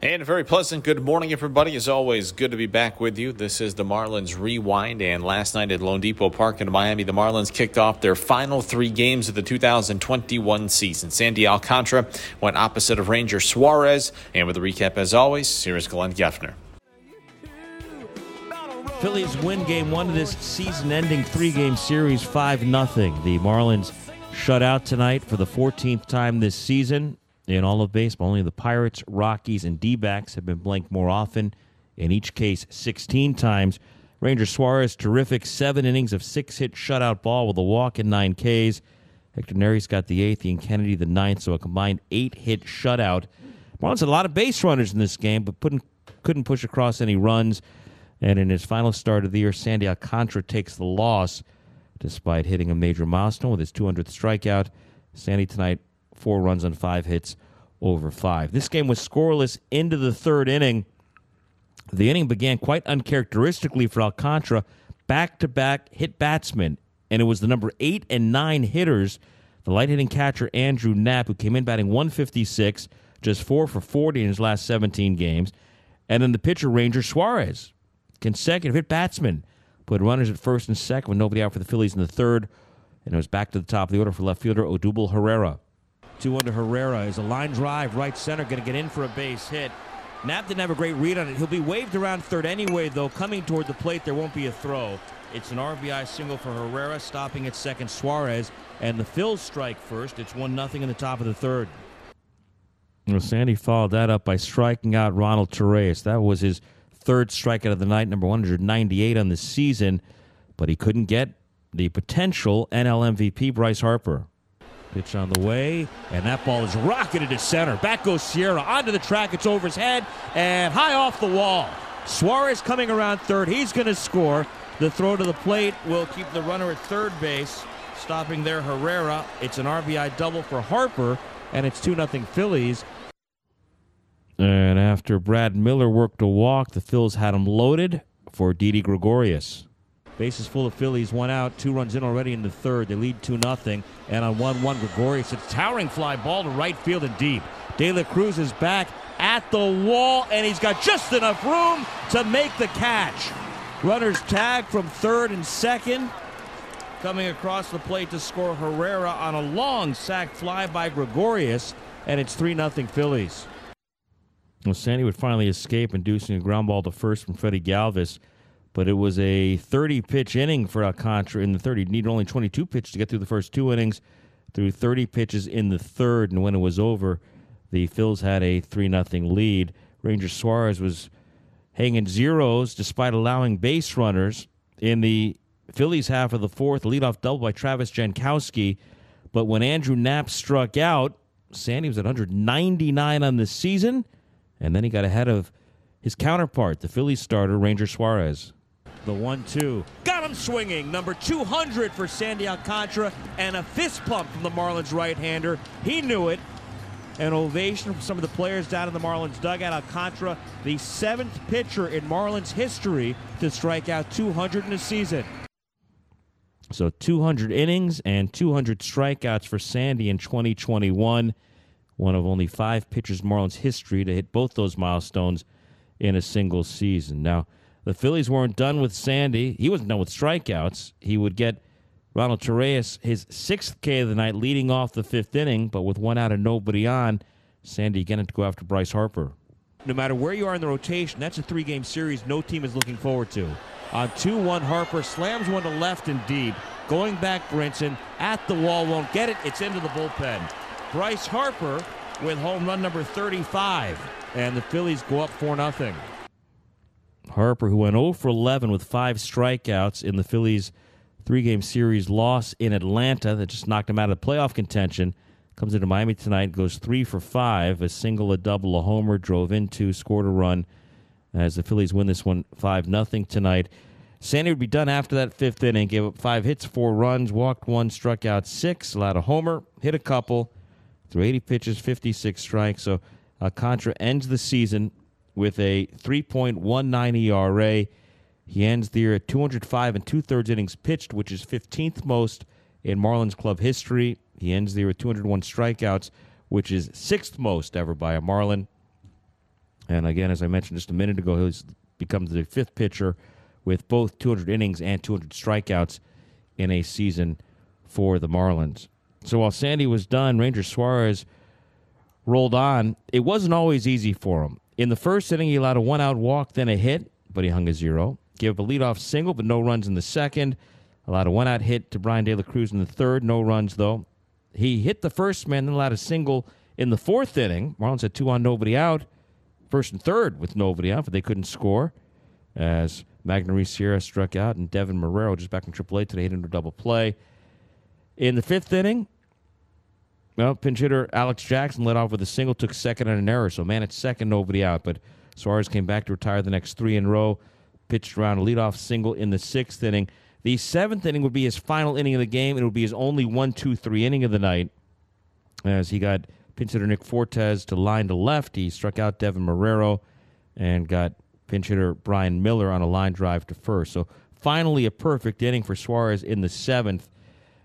And a very pleasant good morning, everybody. As always, good to be back with you. This is the Marlins Rewind. And last night at loanDepot Park in Miami, the Marlins kicked off their final three games of the 2021 season. Sandy Alcantara went opposite of Ranger Suarez. And with a recap, as always, here is Glenn Geffner. Phillies win game one of this season ending three game series 5 0. The Marlins shut out tonight for the 14th time this season in all of baseball. Only the Pirates, Rockies, and D backs have been blanked more often, in each case 16 times. Ranger Suarez, terrific seven innings of six hit shutout ball with a walk and nine Ks. Hector Neris got the eighth, Ian Kennedy the ninth, so a combined eight hit shutout. Marlins had a lot of base runners in this game, but couldn't push across any runs. And in his final start of the year, Sandy Alcantara takes the loss despite hitting a major milestone with his 200th strikeout. Sandy tonight, four runs on five hits over five. This game was scoreless into the third inning. The inning began quite uncharacteristically for Alcantara, back to back hit batsmen, and it was the number eight and nine hitters, the light hitting catcher Andrew Knapp, who came in batting 156, just four for 40 in his last 17 games, and then the pitcher Ranger Suarez, consecutive hit batsmen, put runners at first and second with nobody out for the Phillies in the third, and it was back to the top of the order for left fielder Odubel Herrera. Two under Herrera is a line drive, right center, going to get in for a base hit. Knapp didn't have a great read on it. He'll be waved around third anyway, though. Coming toward the plate, there won't be a throw. It's an RBI single for Herrera, stopping at second Suarez, and the Phils strike first. It's 1 0 in the top of the third. Well, Sandy followed that up by striking out Ronald Torreyes. That was his third strikeout of the night, number 198 on the season, but he couldn't get the potential NL MVP Bryce Harper. Pitch on the way, and that ball is rocketed to center. Back goes Sierra onto the track. It's over his head and high off the wall. Suarez coming around third. He's going to score. The throw to the plate will keep the runner at third base. Stopping there, Herrera. It's an RBI double for Harper, and it's 2 0 Phillies. And after Brad Miller worked a walk, the Phils had him loaded for Didi Gregorius. Bases full of Phillies, one out, two runs in already in the third. They lead 2 nothing. And on 1 1, Gregorius, it's towering fly ball to right field and deep. De La Cruz is back at the wall, and he's got just enough room to make the catch. Runners tag from third and second. Coming across the plate to score Herrera on a long sac fly by Gregorius, and it's 3 0 Phillies. Well, Sandy would finally escape, inducing a ground ball to first from Freddy Galvis. But it was a 30 pitch inning for Alcantara in the third. He needed only 22 pitches to get through the first two innings, through 30 pitches in the third. And when it was over, the Phils had a 3 0 lead. Ranger Suarez was hanging zeros despite allowing base runners in the Phillies half of the fourth, leadoff double by Travis Jankowski. But when Andrew Knapp struck out, Sandy was at 199 on the season. And then he got ahead of his counterpart, the Phillies starter, Ranger Suarez. The 1 2. Got him swinging. Number 200 for Sandy Alcantara. And a fist pump from the Marlins right hander. He knew it. An ovation from some of the players down in the Marlins dugout. Alcantara, the seventh pitcher in Marlins history to strike out 200 in a season. So 200 innings and 200 strikeouts for Sandy in 2021 one of only five pitchers in Marlins history to hit both those milestones in a single season. Now, the Phillies weren't done with Sandy. He wasn't done with strikeouts. He would get Ronald Torreyes his sixth K of the night, leading off the fifth inning, but with one out and nobody on, Sandy again to go after Bryce Harper. No matter where you are in the rotation, that's a three game series no team is looking forward to. On 2 1, Harper slams one to left and deep. Going back, Brinson at the wall, won't get it. It's into the bullpen. Bryce Harper with home run number 35. And the Phillies go up 4 0. Harper, who went 0 for 11 with five strikeouts in the Phillies' three game series loss in Atlanta that just knocked him out of playoff contention, comes into Miami tonight, goes 3 for 5, a single, a double, a homer, drove into, scored a run as the Phillies win this one 5 0 tonight. Sandy would be done after that fifth inning, gave up five hits, four runs, walked one, struck out six, allowed a homer, hit a couple through 80 pitches, 56 strikes. So uh, Alcantara ends the season with a 3.19 ERA. He ends the year at 205 and two thirds innings pitched, which is 15th most in Marlins club history. He ends the year with 201 strikeouts, which is sixth most ever by a Marlin. And again, as I mentioned just a minute ago, he becomes the fifth pitcher with both 200 innings and 200 strikeouts in a season for the Marlins. So while Sandy was done, Ranger Suarez rolled on. It wasn't always easy for him. In the first inning, he allowed a one out walk, then a hit, but he hung a zero. Gave up a leadoff single, but no runs in the second. Allowed a one out hit to Bryan De La Cruz in the third, no runs though. He hit the first man, then allowed a single in the fourth inning. Marlins had two on, nobody out. First and third with nobody out, but they couldn't score as Magneuris Sierra struck out and Deven Marrero, just back in AAA today, hit into a double play. In the fifth inning, well, pinch hitter Alex Jackson led off with a single, took second on an error. So man at second, nobody out. But Suarez came back to retire the next three in a row. Pitched around a leadoff single in the sixth inning. The seventh inning would be his final inning of the game. It would be his only one, two, three inning of the night, as he got pinch hitter Nick Fortes to line to left. He struck out Deven Marrero and got pinch hitter Brian Miller on a line drive to first. So finally, a perfect inning for Suarez in the seventh.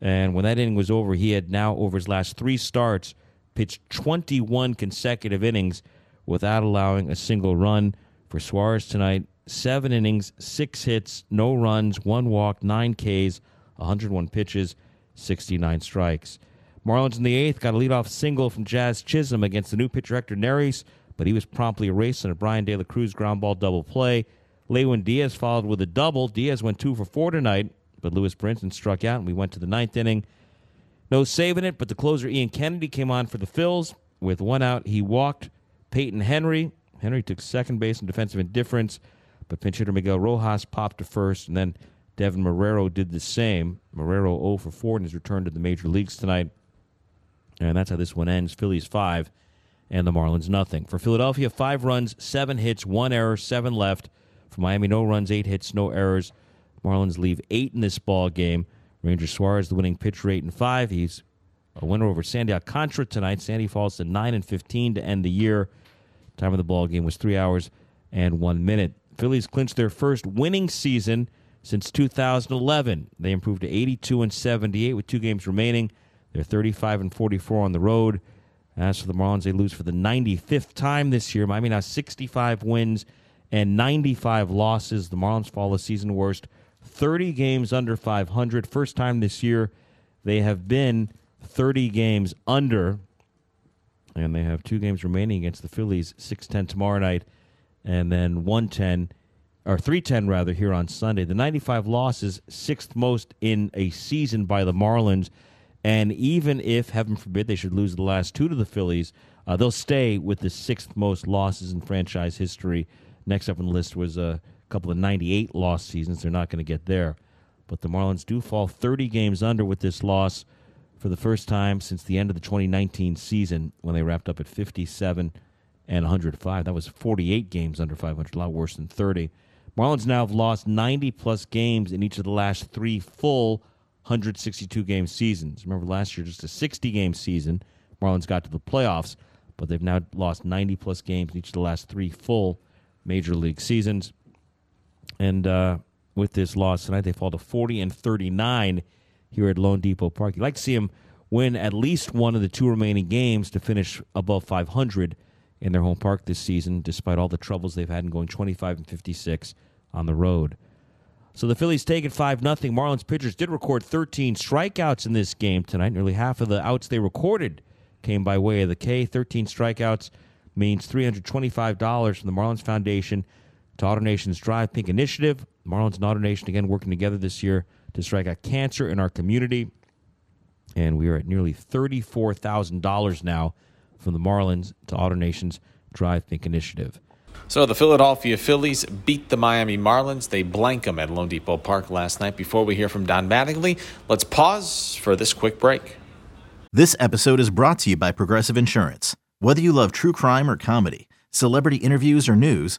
And when that inning was over, he had now, over his last three starts, pitched 21 consecutive innings without allowing a single run. For Suarez tonight, seven innings, six hits, no runs, one walk, nine Ks, 101 pitches, 69 strikes. Marlins in the eighth got a leadoff single from Jazz Chisholm against the new pitcher Hector Neris, but he was promptly erased on a Bryan De La Cruz ground ball double play. Lewin Diaz followed with a double. Diaz went two for four tonight, but Lewis Brinson struck out, and we went to the ninth inning. No saving it, but the closer Ian Kennedy came on for the Phils. With one out, he walked Payton Henry. Henry took second base in defensive indifference, but pinch hitter Miguel Rojas popped to first, and then Deven Marrero did the same. Marrero 0 for 4 in his return to the major leagues tonight. And that's how this one ends. Phillies 5 and the Marlins nothing. For Philadelphia, 5 runs, 7 hits, 1 error, 7 left. For Miami, no runs, 8 hits, no errors. Marlins leave eight in this ball game. Ranger Suarez, the winning pitcher, eight and five. He's a winner over Sandy Alcantara tonight. Sandy falls to nine and fifteen to end the year. Time of the ball game was three hours and one minute. Phillies clinched their first winning season since 2011. They improved to 82 and 78 with two games remaining. They're 35 and 44 on the road. As for the Marlins, they lose for the 95th time this year. Miami now 65 wins and 95 losses. The Marlins fall a season worst 30 games under 500. First time this year they have been 30 games under. And they have two games remaining against the Phillies, 6-10 tomorrow night, and then 110 or 310 rather here on Sunday. The 95 losses, sixth most in a season by the Marlins. And even if, heaven forbid, they should lose the last two to the Phillies, uh, they'll stay with the sixth most losses in franchise history. Next up on the list was uh, couple of 98 loss seasons. They're not going to get there. But the Marlins do fall 30 games under with this loss for the first time since the end of the 2019 season when they wrapped up at 57 and 105. That was 48 games under 500, a lot worse than 30. Marlins now have lost 90 plus games in each of the last three full 162 game seasons. Remember last year, just a 60 game season. Marlins got to the playoffs, but they've now lost 90 plus games in each of the last three full major league seasons. And uh, with this loss tonight, they fall to 40 and 39 here at loanDepot Park. You'd like to see them win at least one of the two remaining games to finish above 500 in their home park this season, despite all the troubles they've had in going 25 and 56 on the road. So the Phillies take it 5 0. Marlins pitchers did record 13 strikeouts in this game tonight. Nearly half of the outs they recorded came by way of the K. 13 strikeouts means $325 from the Marlins Foundation to AutoNation's Drive Pink Initiative. Marlins and AutoNation again working together this year to strike out cancer in our community. And we are at nearly $34,000 now from the Marlins to AutoNation's Drive Pink Initiative. So the Philadelphia Phillies beat the Miami Marlins. They blank them at loanDepot Park last night. Before we hear from Don Mattingly, let's pause for this quick break. This episode is brought to you by Progressive Insurance. Whether you love true crime or comedy, celebrity interviews or news,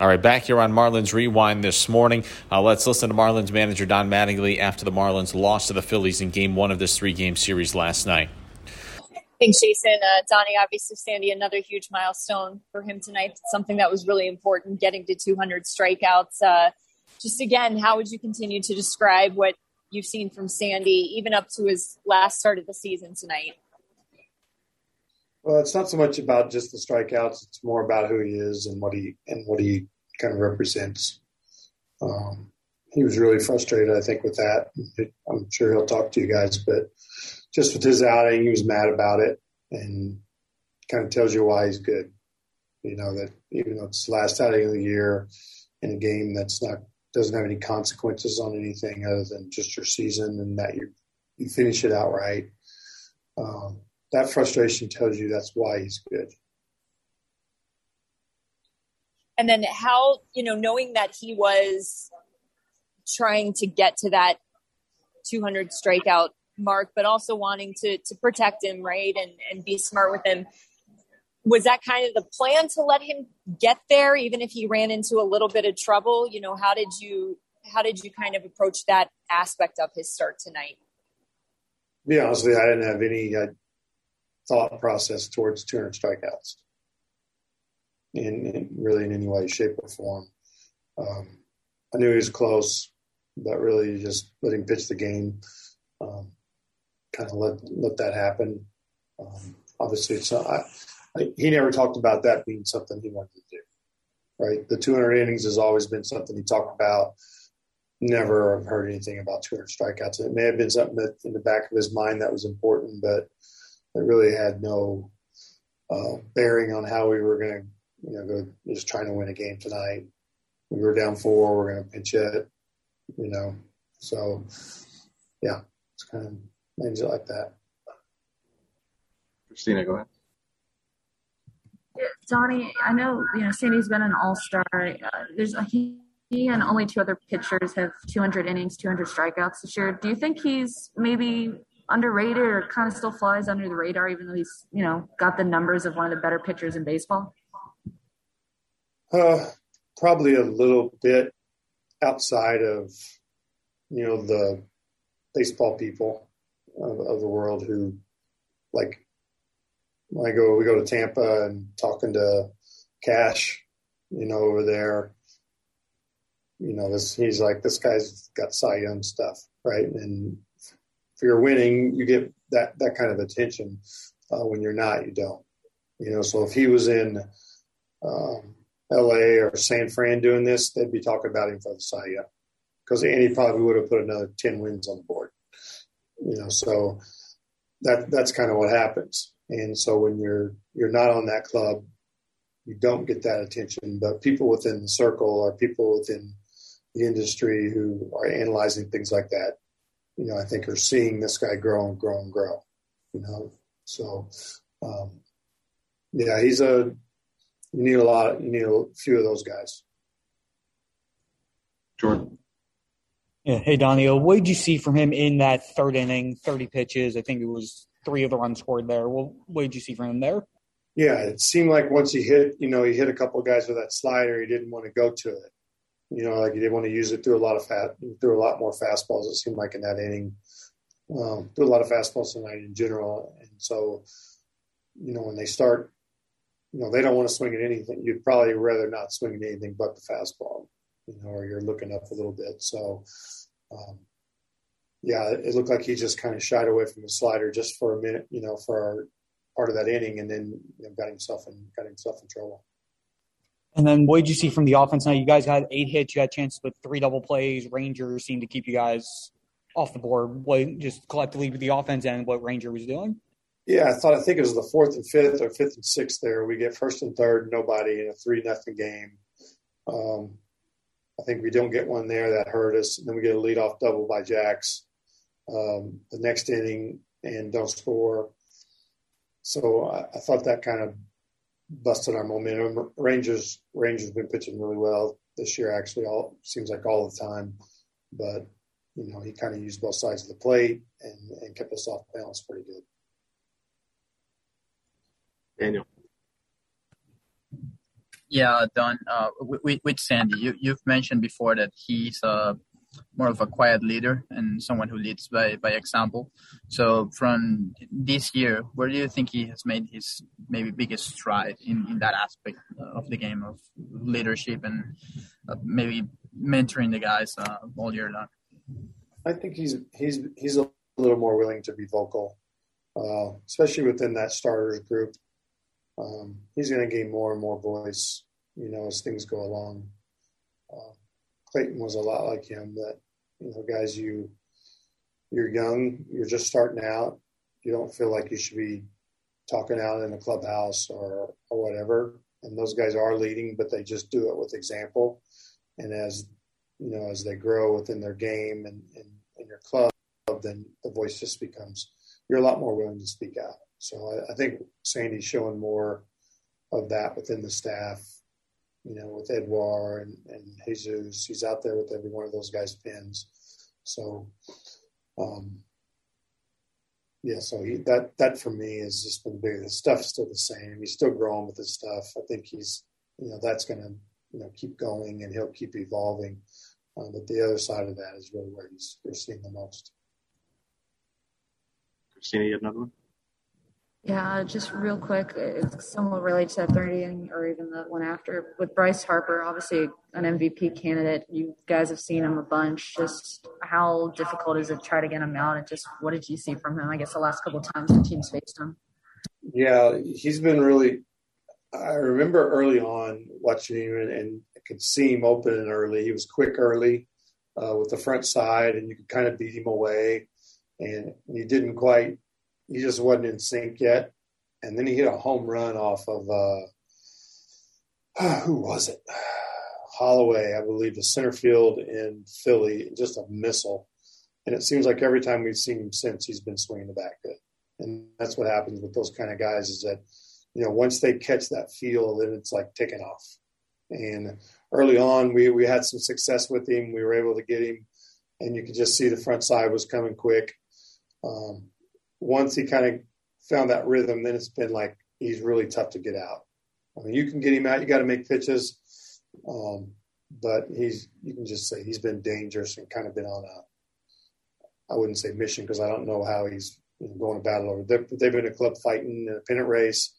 All right, back here on Marlins Rewind this morning. Uh, let's listen to Marlins manager Don Mattingly after the Marlins lost to the Phillies in game one of this three game series last night. Thanks, Jason. Uh, Donnie, obviously, Sandy, another huge milestone for him tonight. Something that was really important, getting to 200 strikeouts. Uh, just again, how would you continue to describe what you've seen from Sandy, even up to his last start of the season tonight? Well, it's not so much about just the strikeouts; it's more about who he is and what he and what he kind of represents. Um, he was really frustrated, I think, with that. I'm sure he'll talk to you guys, but just with his outing, he was mad about it and kind of tells you why he's good. You know, that even though it's the last outing of the year in a game that's not doesn't have any consequences on anything other than just your season and that you you finish it out right. Um, that frustration tells you that's why he's good. And then how, you know, knowing that he was trying to get to that 200 strikeout mark, but also wanting to to protect him, right, and and be smart with him. Was that kind of the plan to let him get there, even if he ran into a little bit of trouble? You know, how did you how did you kind of approach that aspect of his start tonight? Yeah, honestly, I didn't have any uh, thought process towards 200 strikeouts in, in, really in any way, shape, or form. Um, I knew he was close, but really just let him pitch the game. Um, kind of let let that happen. Um, obviously, it's not, I, I, he never talked about that being something he wanted to do. Right, the 200 innings has always been something he talked about. Never heard anything about 200 strikeouts. It may have been something that in the back of his mind that was important, but it really had no uh, bearing on how we were going to, you know, go just trying to win a game tonight. We were down four. We're going to pinch it, you know. So, yeah, it's kind of things like that. Christina, go ahead. Donnie, I know you know Sandy's been an all-star. Uh, there's a, he, he and only two other pitchers have 200 innings, 200 strikeouts this year. Do you think he's maybe underrated or kind of still flies under the radar, even though he's you know got the numbers of one of the better pitchers in baseball? Uh, probably a little bit outside of you know the baseball people of, of the world who like when I go we go to Tampa and talking to Cash, you know, over there. You know, this he's like this guy's got Cy Young stuff, right? And if you're winning, you get that that kind of attention. Uh, when you're not, you don't. You know, so if he was in um, L.A. or San Fran doing this, they'd be talking about him for the Cy Young because Andy probably would have put another ten wins on the board. You know, so that that's kind of what happens. And so when you're you're not on that club, you don't get that attention. But people within the circle or people within the industry who are analyzing things like that, you know, I think are seeing this guy grow and grow and grow. You know, so um, yeah, he's a you need a lot. You need a few of those guys. Jordan. Yeah. Hey, Donnie, what did you see from him in that third inning, 30 pitches? I think it was three of the runs scored there. Well, what did you see from him there? Yeah, it seemed like once he hit, you know, he hit a couple of guys with that slider. He didn't want to go to it. You know, like he didn't want to use it through a lot of fat, through a lot more fastballs. It seemed like in that inning, um, threw a lot of fastballs tonight in general. And so, you know, when they start, you know, they don't want to swing at anything. You'd probably rather not swing at anything but the fastball, you know, or you're looking up a little bit. So, um, yeah, it looked like he just kind of shied away from the slider just for a minute, you know, for our, part of that inning, and then you know, got himself in got himself in trouble. And then what did you see from the offense? Now you guys had eight hits, you had chances with three double plays. Rangers seemed to keep you guys off the board. What just collectively with the offense and what Ranger was doing? Yeah, I thought I think it was the fourth and fifth or fifth and sixth there. We get first and third, nobody in a three nothing game. Um, I think we don't get one there that hurt us. And then we get a leadoff double by Jacks. um, the next inning and don't score. So I, I, thought that kind of busted our momentum. Rangers Rangers been pitching really well this year. Actually, all seems like all the time, but you know he kind of used both sides of the plate and, and kept us off balance pretty good. Daniel. Yeah, Don. Uh, with, with Sandy, you, you've mentioned before that he's uh, more of a quiet leader and someone who leads by, by example. So from this year, where do you think he has made his maybe biggest stride in, in that aspect of the game of leadership and uh, maybe mentoring the guys uh, all year long? I think he's he's he's a little more willing to be vocal, uh, especially within that starters group um, he's going to gain more and more voice, you know, as things go along. Uh, Clayton was a lot like him. That you know, guys, you you're young, you're just starting out. You don't feel like you should be talking out in the clubhouse or or whatever. And those guys are leading, but they just do it with example. And as you know, as they grow within their game and in your club, then the voice just becomes you're a lot more willing to speak out. So I, I think Sandy's showing more of that within the staff. You know, with Edward and, and Jesus, he's out there with every one of those guys' pins. So, um, yeah, so he, that that for me has just been big. The stuff's still the same. He's still growing with his stuff. I think he's, you know, that's going to, you know, keep going and he'll keep evolving. Uh, but the other side of that is really where he's you're seeing the most. Christina, you have another one? Yeah, just real quick, it's somewhat related to that 30 or even the one after. With Bryce Harper, obviously an MVP candidate, you guys have seen him a bunch. Just how difficult is it to try to get him out? And just what did you see from him, I guess, the last couple times the teams faced him? Yeah, he's been really. I remember early on watching him and, and I could see him opening early. He was quick early uh, with the front side, and you could kind of beat him away. And he didn't quite he just wasn't in sync yet. And then he hit a home run off of uh, who was it? Holloway, I believe, the center field in Philly, just a missile. And it seems like every time we've seen him since, he's been swinging the bat good. And that's what happens with those kind of guys is that, you know, once they catch that feel, then it's like taking off. And early on, we, we had some success with him. We were able to get him, and you could just see the front side was coming quick. Um, once he kind of found that rhythm, then it's been like he's really tough to get out. I mean, you can get him out. You got to make pitches, um, but he's you can just say he's been dangerous and kind of been on a I wouldn't say mission because I don't know how he's going to battle over. They've, they've been a club fighting in a pennant race,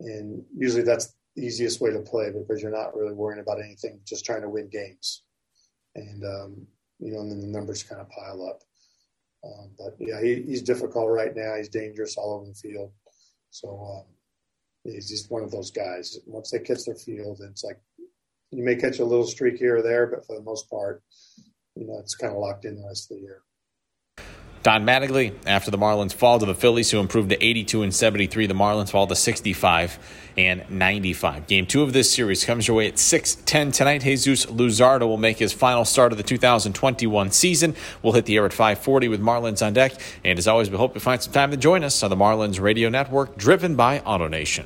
and usually that's the easiest way to play because you're not really worrying about anything, just trying to win games, and um, you know, and then the numbers kind of pile up. Um, but yeah, he, he's difficult right now. He's dangerous all over the field. So um, he's just one of those guys. Once they catch their field, it's like you may catch a little streak here or there, but for the most part, you know, it's kind of locked in the rest of the year. Don Mattingly, after the Marlins fall to the Phillies, who improved to 82 and 73, the Marlins fall to 65 and 95. Game two of this series comes your way at 6:10 tonight. Jesus Luzardo will make his final start of the 2021 season. We'll hit the air at 5:40 with Marlins on deck. And as always, we hope you find some time to join us on the Marlins Radio Network, driven by AutoNation.